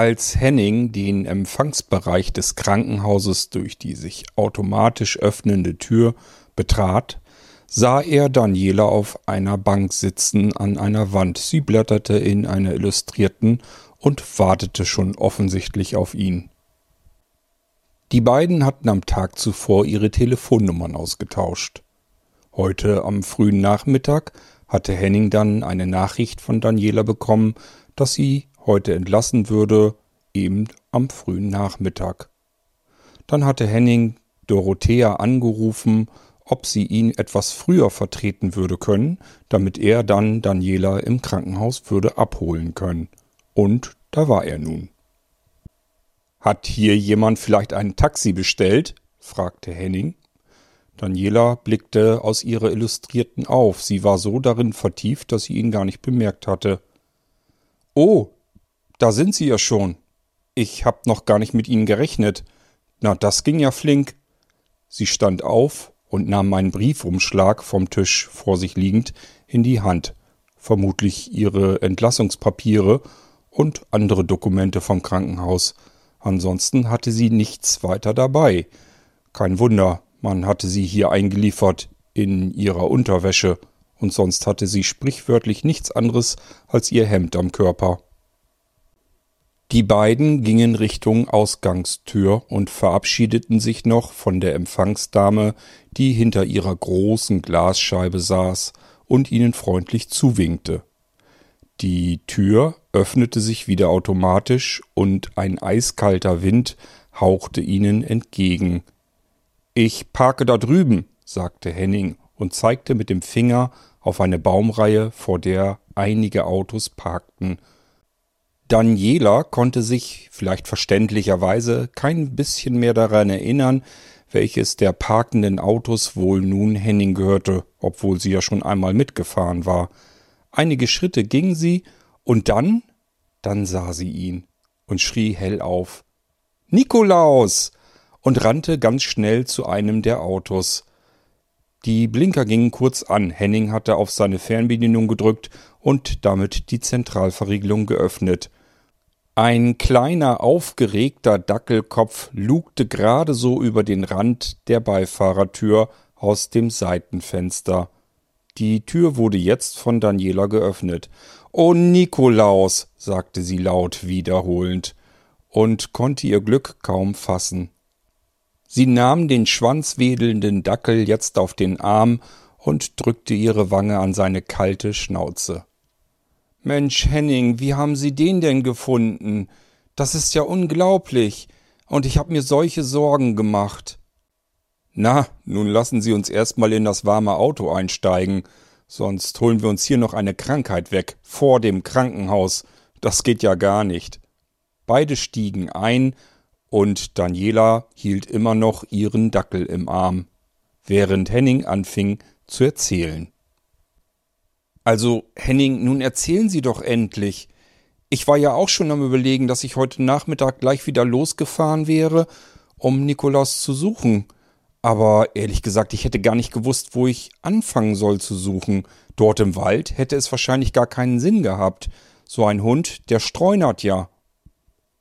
Als Henning den Empfangsbereich des Krankenhauses durch die sich automatisch öffnende Tür betrat, sah er Daniela auf einer Bank sitzen an einer Wand. Sie blätterte in einer Illustrierten und wartete schon offensichtlich auf ihn. Die beiden hatten am Tag zuvor ihre Telefonnummern ausgetauscht. Heute am frühen Nachmittag hatte Henning dann eine Nachricht von Daniela bekommen, dass sie heute entlassen würde, eben am frühen Nachmittag. Dann hatte Henning Dorothea angerufen, ob sie ihn etwas früher vertreten würde können, damit er dann Daniela im Krankenhaus würde abholen können. Und da war er nun. Hat hier jemand vielleicht ein Taxi bestellt? fragte Henning. Daniela blickte aus ihrer Illustrierten auf. Sie war so darin vertieft, dass sie ihn gar nicht bemerkt hatte. Oh, da sind Sie ja schon. Ich hab noch gar nicht mit Ihnen gerechnet. Na, das ging ja flink. Sie stand auf und nahm meinen Briefumschlag vom Tisch vor sich liegend in die Hand, vermutlich ihre Entlassungspapiere und andere Dokumente vom Krankenhaus. Ansonsten hatte sie nichts weiter dabei. Kein Wunder, man hatte sie hier eingeliefert in ihrer Unterwäsche, und sonst hatte sie sprichwörtlich nichts anderes als ihr Hemd am Körper. Die beiden gingen Richtung Ausgangstür und verabschiedeten sich noch von der Empfangsdame, die hinter ihrer großen Glasscheibe saß und ihnen freundlich zuwinkte. Die Tür öffnete sich wieder automatisch und ein eiskalter Wind hauchte ihnen entgegen. Ich parke da drüben, sagte Henning und zeigte mit dem Finger auf eine Baumreihe, vor der einige Autos parkten. Daniela konnte sich, vielleicht verständlicherweise, kein bisschen mehr daran erinnern, welches der parkenden Autos wohl nun Henning gehörte, obwohl sie ja schon einmal mitgefahren war. Einige Schritte ging sie, und dann, dann sah sie ihn und schrie hell auf. Nikolaus! und rannte ganz schnell zu einem der Autos. Die Blinker gingen kurz an. Henning hatte auf seine Fernbedienung gedrückt und damit die Zentralverriegelung geöffnet. Ein kleiner, aufgeregter Dackelkopf lugte gerade so über den Rand der Beifahrertür aus dem Seitenfenster. Die Tür wurde jetzt von Daniela geöffnet. Oh Nikolaus, sagte sie laut wiederholend und konnte ihr Glück kaum fassen. Sie nahm den schwanzwedelnden Dackel jetzt auf den Arm und drückte ihre Wange an seine kalte Schnauze. Mensch, Henning, wie haben Sie den denn gefunden? Das ist ja unglaublich. Und ich hab mir solche Sorgen gemacht. Na, nun lassen Sie uns erstmal in das warme Auto einsteigen, sonst holen wir uns hier noch eine Krankheit weg, vor dem Krankenhaus. Das geht ja gar nicht. Beide stiegen ein, und Daniela hielt immer noch ihren Dackel im Arm, während Henning anfing zu erzählen. Also, Henning, nun erzählen Sie doch endlich. Ich war ja auch schon am Überlegen, dass ich heute Nachmittag gleich wieder losgefahren wäre, um Nikolaus zu suchen. Aber ehrlich gesagt, ich hätte gar nicht gewusst, wo ich anfangen soll zu suchen. Dort im Wald hätte es wahrscheinlich gar keinen Sinn gehabt. So ein Hund, der streunert ja.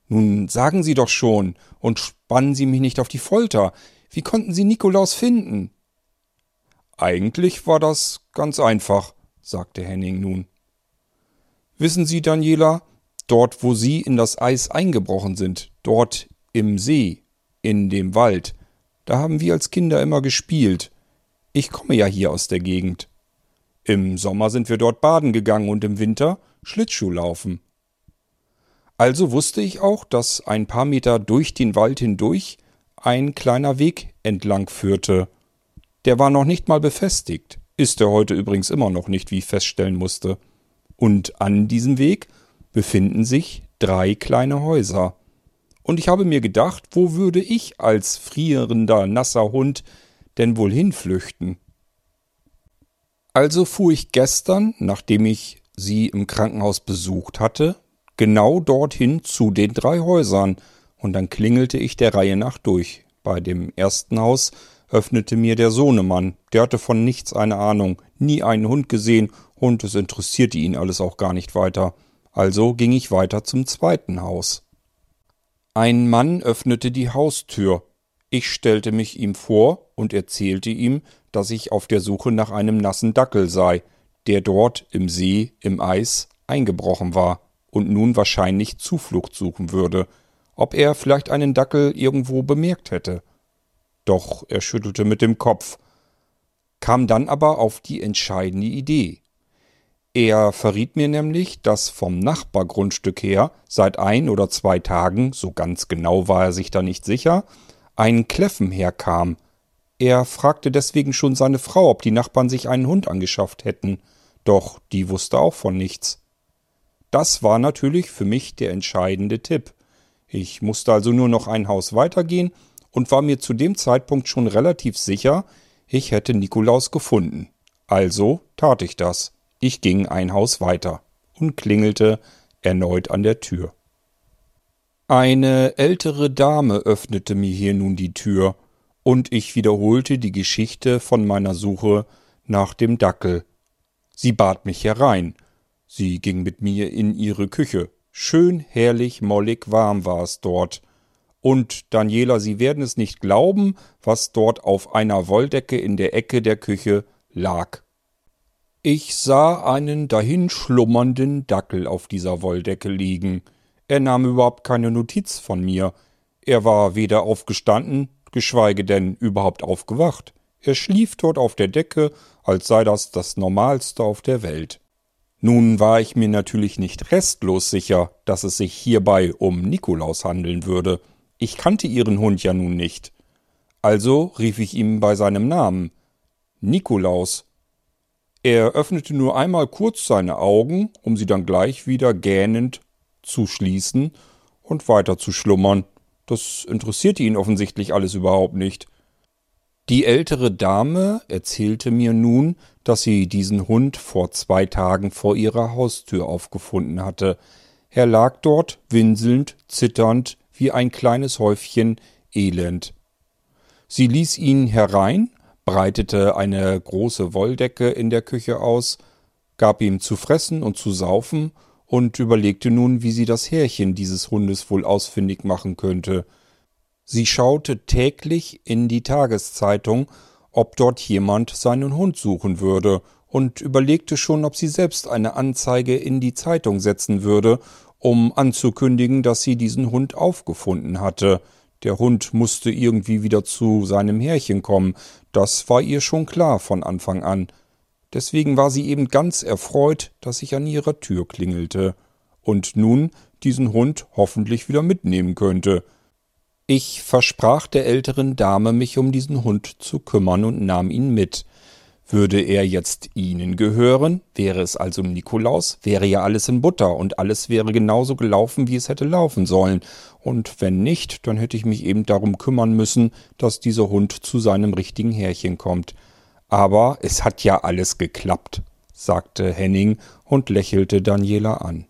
Nun sagen Sie doch schon und spannen Sie mich nicht auf die Folter. Wie konnten Sie Nikolaus finden? Eigentlich war das ganz einfach sagte Henning nun. Wissen Sie, Daniela, dort, wo Sie in das Eis eingebrochen sind, dort im See, in dem Wald, da haben wir als Kinder immer gespielt. Ich komme ja hier aus der Gegend. Im Sommer sind wir dort baden gegangen und im Winter Schlittschuh laufen. Also wusste ich auch, dass ein paar Meter durch den Wald hindurch ein kleiner Weg entlang führte. Der war noch nicht mal befestigt. Ist er heute übrigens immer noch nicht, wie ich feststellen musste. Und an diesem Weg befinden sich drei kleine Häuser. Und ich habe mir gedacht, wo würde ich als frierender, nasser Hund denn wohl hinflüchten? Also fuhr ich gestern, nachdem ich sie im Krankenhaus besucht hatte, genau dorthin zu den drei Häusern, und dann klingelte ich der Reihe nach durch. Bei dem ersten Haus öffnete mir der Sohnemann. Der hatte von nichts eine Ahnung, nie einen Hund gesehen und es interessierte ihn alles auch gar nicht weiter. Also ging ich weiter zum zweiten Haus. Ein Mann öffnete die Haustür. Ich stellte mich ihm vor und erzählte ihm, dass ich auf der Suche nach einem nassen Dackel sei, der dort im See, im Eis, eingebrochen war und nun wahrscheinlich Zuflucht suchen würde, ob er vielleicht einen Dackel irgendwo bemerkt hätte. Doch er schüttelte mit dem Kopf, kam dann aber auf die entscheidende Idee. Er verriet mir nämlich, dass vom Nachbargrundstück her seit ein oder zwei Tagen, so ganz genau war er sich da nicht sicher, ein Kläffen herkam. Er fragte deswegen schon seine Frau, ob die Nachbarn sich einen Hund angeschafft hätten, doch die wusste auch von nichts. Das war natürlich für mich der entscheidende Tipp. Ich musste also nur noch ein Haus weitergehen und war mir zu dem Zeitpunkt schon relativ sicher, ich hätte Nikolaus gefunden. Also tat ich das. Ich ging ein Haus weiter und klingelte erneut an der Tür. Eine ältere Dame öffnete mir hier nun die Tür, und ich wiederholte die Geschichte von meiner Suche nach dem Dackel. Sie bat mich herein, Sie ging mit mir in ihre Küche. Schön herrlich mollig warm war es dort. Und Daniela, Sie werden es nicht glauben, was dort auf einer Wolldecke in der Ecke der Küche lag. Ich sah einen dahinschlummernden Dackel auf dieser Wolldecke liegen. Er nahm überhaupt keine Notiz von mir. Er war weder aufgestanden, geschweige denn überhaupt aufgewacht. Er schlief dort auf der Decke, als sei das das Normalste auf der Welt. Nun war ich mir natürlich nicht restlos sicher, dass es sich hierbei um Nikolaus handeln würde. Ich kannte ihren Hund ja nun nicht. Also rief ich ihm bei seinem Namen Nikolaus. Er öffnete nur einmal kurz seine Augen, um sie dann gleich wieder gähnend zu schließen und weiter zu schlummern. Das interessierte ihn offensichtlich alles überhaupt nicht. Die ältere Dame erzählte mir nun, dass sie diesen Hund vor zwei Tagen vor ihrer Haustür aufgefunden hatte. Er lag dort, winselnd, zitternd, wie ein kleines Häufchen Elend. Sie ließ ihn herein, breitete eine große Wolldecke in der Küche aus, gab ihm zu fressen und zu saufen und überlegte nun, wie sie das Härchen dieses Hundes wohl ausfindig machen könnte. Sie schaute täglich in die Tageszeitung, ob dort jemand seinen Hund suchen würde, und überlegte schon, ob sie selbst eine Anzeige in die Zeitung setzen würde, um anzukündigen, dass sie diesen Hund aufgefunden hatte. Der Hund musste irgendwie wieder zu seinem Härchen kommen, das war ihr schon klar von Anfang an. Deswegen war sie eben ganz erfreut, dass ich an ihrer Tür klingelte und nun diesen Hund hoffentlich wieder mitnehmen könnte. Ich versprach der älteren Dame, mich um diesen Hund zu kümmern und nahm ihn mit. Würde er jetzt Ihnen gehören, wäre es also Nikolaus, wäre ja alles in Butter und alles wäre genauso gelaufen, wie es hätte laufen sollen. Und wenn nicht, dann hätte ich mich eben darum kümmern müssen, dass dieser Hund zu seinem richtigen Härchen kommt. Aber es hat ja alles geklappt, sagte Henning und lächelte Daniela an.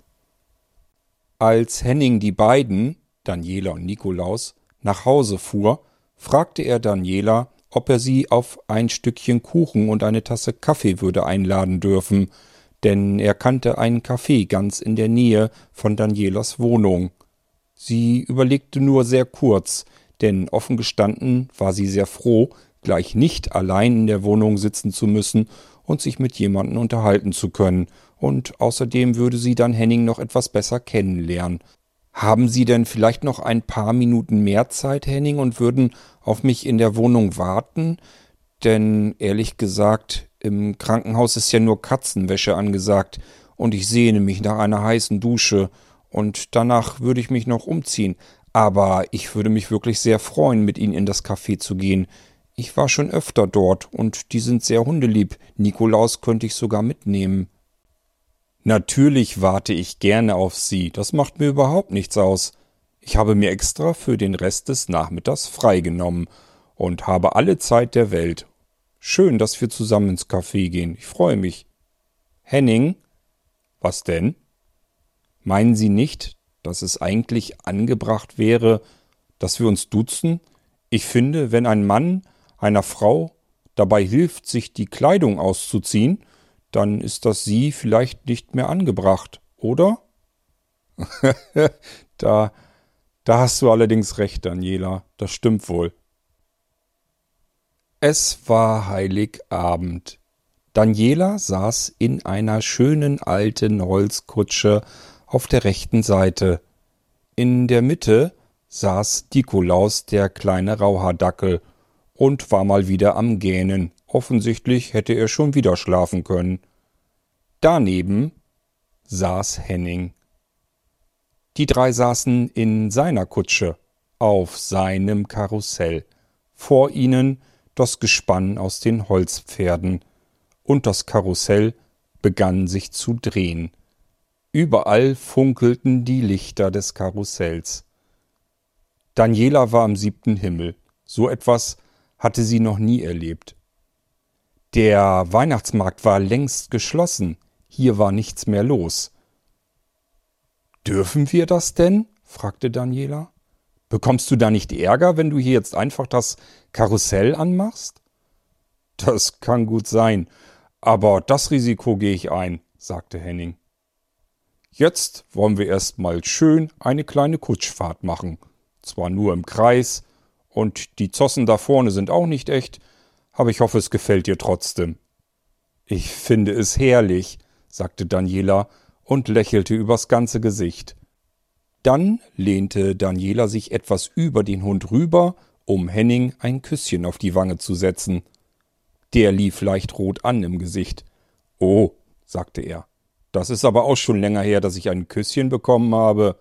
Als Henning die beiden, Daniela und Nikolaus, nach Hause fuhr, fragte er Daniela, ob er sie auf ein Stückchen Kuchen und eine Tasse Kaffee würde einladen dürfen, denn er kannte einen Café ganz in der Nähe von Danielas Wohnung. Sie überlegte nur sehr kurz, denn offen gestanden war sie sehr froh, gleich nicht allein in der Wohnung sitzen zu müssen und sich mit jemandem unterhalten zu können, und außerdem würde sie dann Henning noch etwas besser kennenlernen, haben Sie denn vielleicht noch ein paar Minuten mehr Zeit, Henning, und würden auf mich in der Wohnung warten? Denn ehrlich gesagt, im Krankenhaus ist ja nur Katzenwäsche angesagt und ich sehne mich nach einer heißen Dusche und danach würde ich mich noch umziehen. Aber ich würde mich wirklich sehr freuen, mit Ihnen in das Café zu gehen. Ich war schon öfter dort und die sind sehr hundelieb. Nikolaus könnte ich sogar mitnehmen. Natürlich warte ich gerne auf Sie, das macht mir überhaupt nichts aus. Ich habe mir extra für den Rest des Nachmittags freigenommen und habe alle Zeit der Welt. Schön, dass wir zusammen ins Café gehen. Ich freue mich. Henning? Was denn? Meinen Sie nicht, dass es eigentlich angebracht wäre, dass wir uns duzen? Ich finde, wenn ein Mann einer Frau dabei hilft, sich die Kleidung auszuziehen, dann ist das Sie vielleicht nicht mehr angebracht, oder? da, Da hast du allerdings recht, Daniela, das stimmt wohl. Es war Heiligabend. Daniela saß in einer schönen alten Holzkutsche auf der rechten Seite. In der Mitte saß Nikolaus, der kleine Rauhardackel, und war mal wieder am Gähnen. Offensichtlich hätte er schon wieder schlafen können. Daneben saß Henning. Die drei saßen in seiner Kutsche, auf seinem Karussell. Vor ihnen das Gespann aus den Holzpferden, und das Karussell begann sich zu drehen. Überall funkelten die Lichter des Karussells. Daniela war am siebten Himmel. So etwas hatte sie noch nie erlebt. Der Weihnachtsmarkt war längst geschlossen. Hier war nichts mehr los. Dürfen wir das denn? fragte Daniela. Bekommst du da nicht Ärger, wenn du hier jetzt einfach das Karussell anmachst? Das kann gut sein, aber das Risiko gehe ich ein, sagte Henning. Jetzt wollen wir erst mal schön eine kleine Kutschfahrt machen. Zwar nur im Kreis, und die Zossen da vorne sind auch nicht echt, aber ich hoffe, es gefällt dir trotzdem. Ich finde es herrlich, sagte Daniela und lächelte übers ganze Gesicht. Dann lehnte Daniela sich etwas über den Hund rüber, um Henning ein Küsschen auf die Wange zu setzen. Der lief leicht rot an im Gesicht. Oh, sagte er, das ist aber auch schon länger her, dass ich ein Küsschen bekommen habe.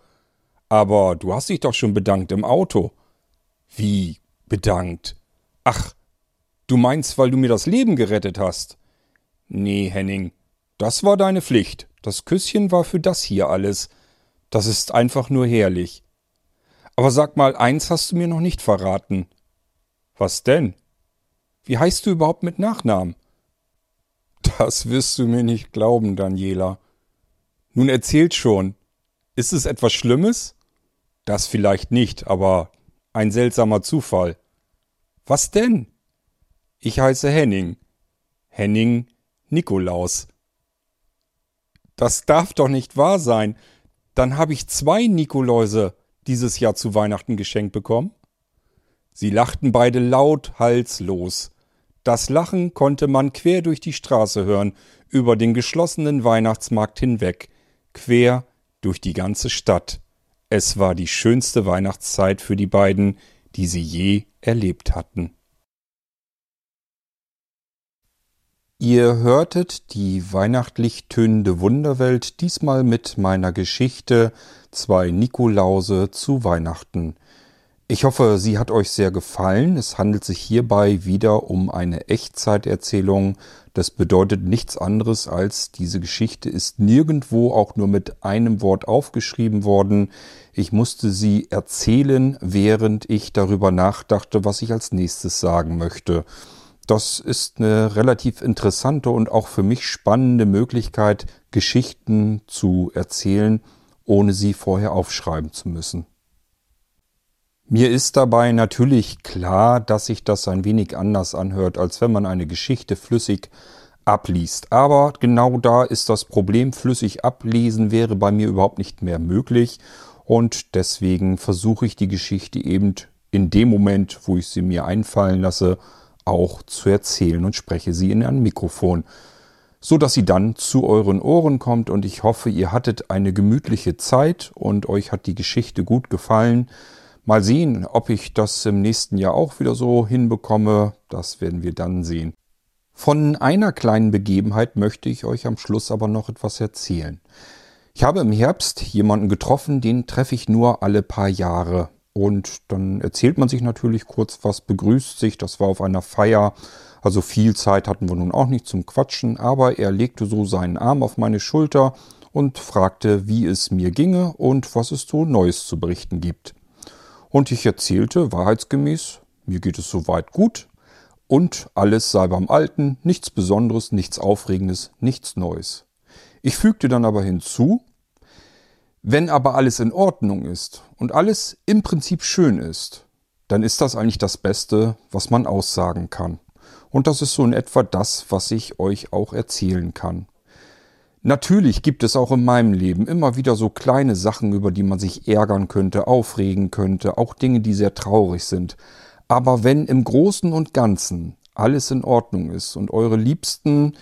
Aber du hast dich doch schon bedankt im Auto. Wie bedankt? Ach, du meinst, weil du mir das Leben gerettet hast? Nee, Henning, das war deine Pflicht. Das Küsschen war für das hier alles. Das ist einfach nur herrlich. Aber sag mal, eins hast du mir noch nicht verraten. Was denn? Wie heißt du überhaupt mit Nachnamen? Das wirst du mir nicht glauben, Daniela. Nun erzählt schon. Ist es etwas Schlimmes? Das vielleicht nicht, aber ein seltsamer Zufall. Was denn? Ich heiße Henning. Henning Nikolaus. Das darf doch nicht wahr sein. Dann habe ich zwei Nikoläuse dieses Jahr zu Weihnachten geschenkt bekommen. Sie lachten beide laut halslos. Das Lachen konnte man quer durch die Straße hören, über den geschlossenen Weihnachtsmarkt hinweg, quer durch die ganze Stadt. Es war die schönste Weihnachtszeit für die beiden, die sie je erlebt hatten. Ihr hörtet die weihnachtlich tönende Wunderwelt, diesmal mit meiner Geschichte Zwei Nikolause zu Weihnachten. Ich hoffe, sie hat euch sehr gefallen. Es handelt sich hierbei wieder um eine Echtzeiterzählung. Das bedeutet nichts anderes als diese Geschichte ist nirgendwo auch nur mit einem Wort aufgeschrieben worden. Ich musste sie erzählen, während ich darüber nachdachte, was ich als nächstes sagen möchte. Das ist eine relativ interessante und auch für mich spannende Möglichkeit, Geschichten zu erzählen, ohne sie vorher aufschreiben zu müssen. Mir ist dabei natürlich klar, dass sich das ein wenig anders anhört, als wenn man eine Geschichte flüssig abliest. Aber genau da ist das Problem, flüssig ablesen wäre bei mir überhaupt nicht mehr möglich und deswegen versuche ich die Geschichte eben in dem Moment, wo ich sie mir einfallen lasse, auch zu erzählen und spreche sie in ein Mikrofon, so dass sie dann zu euren Ohren kommt und ich hoffe, ihr hattet eine gemütliche Zeit und euch hat die Geschichte gut gefallen. Mal sehen, ob ich das im nächsten Jahr auch wieder so hinbekomme, das werden wir dann sehen. Von einer kleinen Begebenheit möchte ich euch am Schluss aber noch etwas erzählen. Ich habe im Herbst jemanden getroffen, den treffe ich nur alle paar Jahre. Und dann erzählt man sich natürlich kurz was, begrüßt sich. Das war auf einer Feier. Also viel Zeit hatten wir nun auch nicht zum Quatschen. Aber er legte so seinen Arm auf meine Schulter und fragte, wie es mir ginge und was es so Neues zu berichten gibt. Und ich erzählte wahrheitsgemäß, mir geht es soweit gut und alles sei beim Alten, nichts Besonderes, nichts Aufregendes, nichts Neues. Ich fügte dann aber hinzu, wenn aber alles in Ordnung ist und alles im Prinzip schön ist, dann ist das eigentlich das Beste, was man aussagen kann. Und das ist so in etwa das, was ich euch auch erzählen kann. Natürlich gibt es auch in meinem Leben immer wieder so kleine Sachen, über die man sich ärgern könnte, aufregen könnte, auch Dinge, die sehr traurig sind. Aber wenn im Großen und Ganzen alles in Ordnung ist und eure Liebsten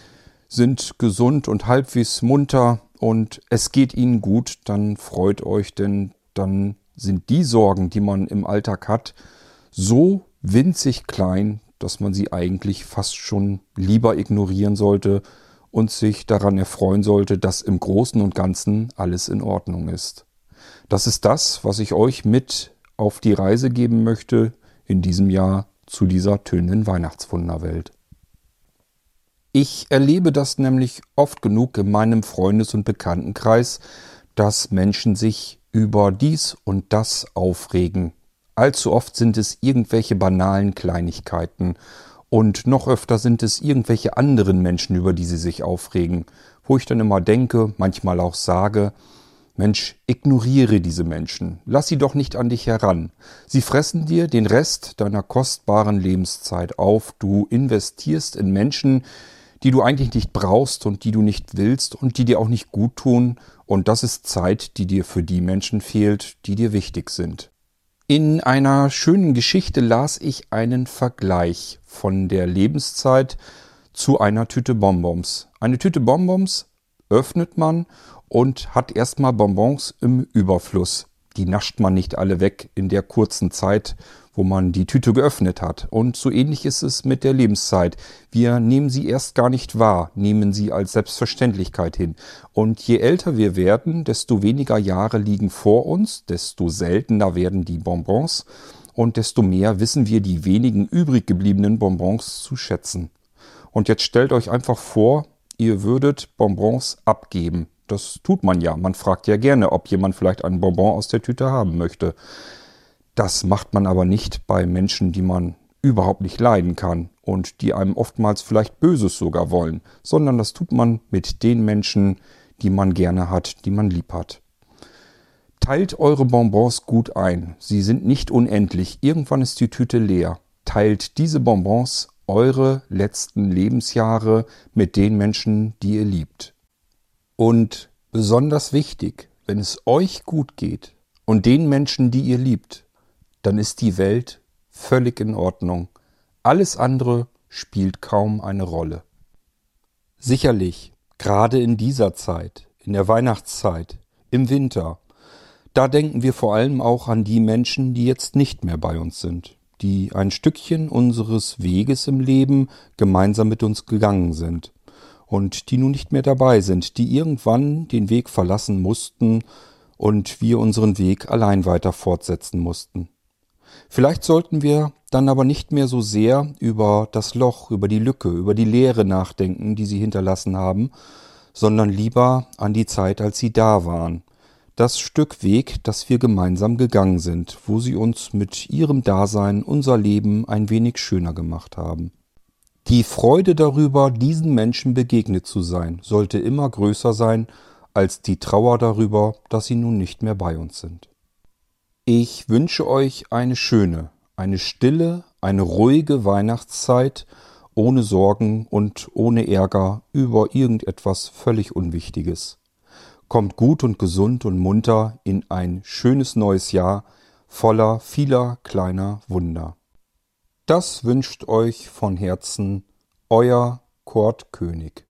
sind gesund und halbwegs munter und es geht ihnen gut, dann freut euch, denn dann sind die Sorgen, die man im Alltag hat, so winzig klein, dass man sie eigentlich fast schon lieber ignorieren sollte und sich daran erfreuen sollte, dass im Großen und Ganzen alles in Ordnung ist. Das ist das, was ich euch mit auf die Reise geben möchte in diesem Jahr zu dieser tönenden Weihnachtswunderwelt. Ich erlebe das nämlich oft genug in meinem Freundes- und Bekanntenkreis, dass Menschen sich über dies und das aufregen. Allzu oft sind es irgendwelche banalen Kleinigkeiten und noch öfter sind es irgendwelche anderen Menschen, über die sie sich aufregen, wo ich dann immer denke, manchmal auch sage, Mensch, ignoriere diese Menschen, lass sie doch nicht an dich heran. Sie fressen dir den Rest deiner kostbaren Lebenszeit auf, du investierst in Menschen, die du eigentlich nicht brauchst und die du nicht willst und die dir auch nicht gut tun, und das ist Zeit, die dir für die Menschen fehlt, die dir wichtig sind. In einer schönen Geschichte las ich einen Vergleich von der Lebenszeit zu einer Tüte Bonbons. Eine Tüte Bonbons öffnet man und hat erstmal Bonbons im Überfluss. Die nascht man nicht alle weg in der kurzen Zeit, wo man die Tüte geöffnet hat. Und so ähnlich ist es mit der Lebenszeit. Wir nehmen sie erst gar nicht wahr, nehmen sie als Selbstverständlichkeit hin. Und je älter wir werden, desto weniger Jahre liegen vor uns, desto seltener werden die Bonbons und desto mehr wissen wir die wenigen übrig gebliebenen Bonbons zu schätzen. Und jetzt stellt euch einfach vor, ihr würdet Bonbons abgeben. Das tut man ja. Man fragt ja gerne, ob jemand vielleicht einen Bonbon aus der Tüte haben möchte. Das macht man aber nicht bei Menschen, die man überhaupt nicht leiden kann und die einem oftmals vielleicht Böses sogar wollen, sondern das tut man mit den Menschen, die man gerne hat, die man lieb hat. Teilt eure Bonbons gut ein. Sie sind nicht unendlich. Irgendwann ist die Tüte leer. Teilt diese Bonbons eure letzten Lebensjahre mit den Menschen, die ihr liebt. Und besonders wichtig, wenn es euch gut geht und den Menschen, die ihr liebt, dann ist die Welt völlig in Ordnung. Alles andere spielt kaum eine Rolle. Sicherlich, gerade in dieser Zeit, in der Weihnachtszeit, im Winter, da denken wir vor allem auch an die Menschen, die jetzt nicht mehr bei uns sind, die ein Stückchen unseres Weges im Leben gemeinsam mit uns gegangen sind und die nun nicht mehr dabei sind, die irgendwann den Weg verlassen mussten und wir unseren Weg allein weiter fortsetzen mussten. Vielleicht sollten wir dann aber nicht mehr so sehr über das Loch, über die Lücke, über die Leere nachdenken, die sie hinterlassen haben, sondern lieber an die Zeit, als sie da waren. Das Stück Weg, das wir gemeinsam gegangen sind, wo sie uns mit ihrem Dasein unser Leben ein wenig schöner gemacht haben. Die Freude darüber, diesen Menschen begegnet zu sein, sollte immer größer sein als die Trauer darüber, dass sie nun nicht mehr bei uns sind. Ich wünsche euch eine schöne, eine stille, eine ruhige Weihnachtszeit, ohne Sorgen und ohne Ärger über irgendetwas völlig Unwichtiges. Kommt gut und gesund und munter in ein schönes neues Jahr voller vieler kleiner Wunder. Das wünscht euch von Herzen euer Kurt König.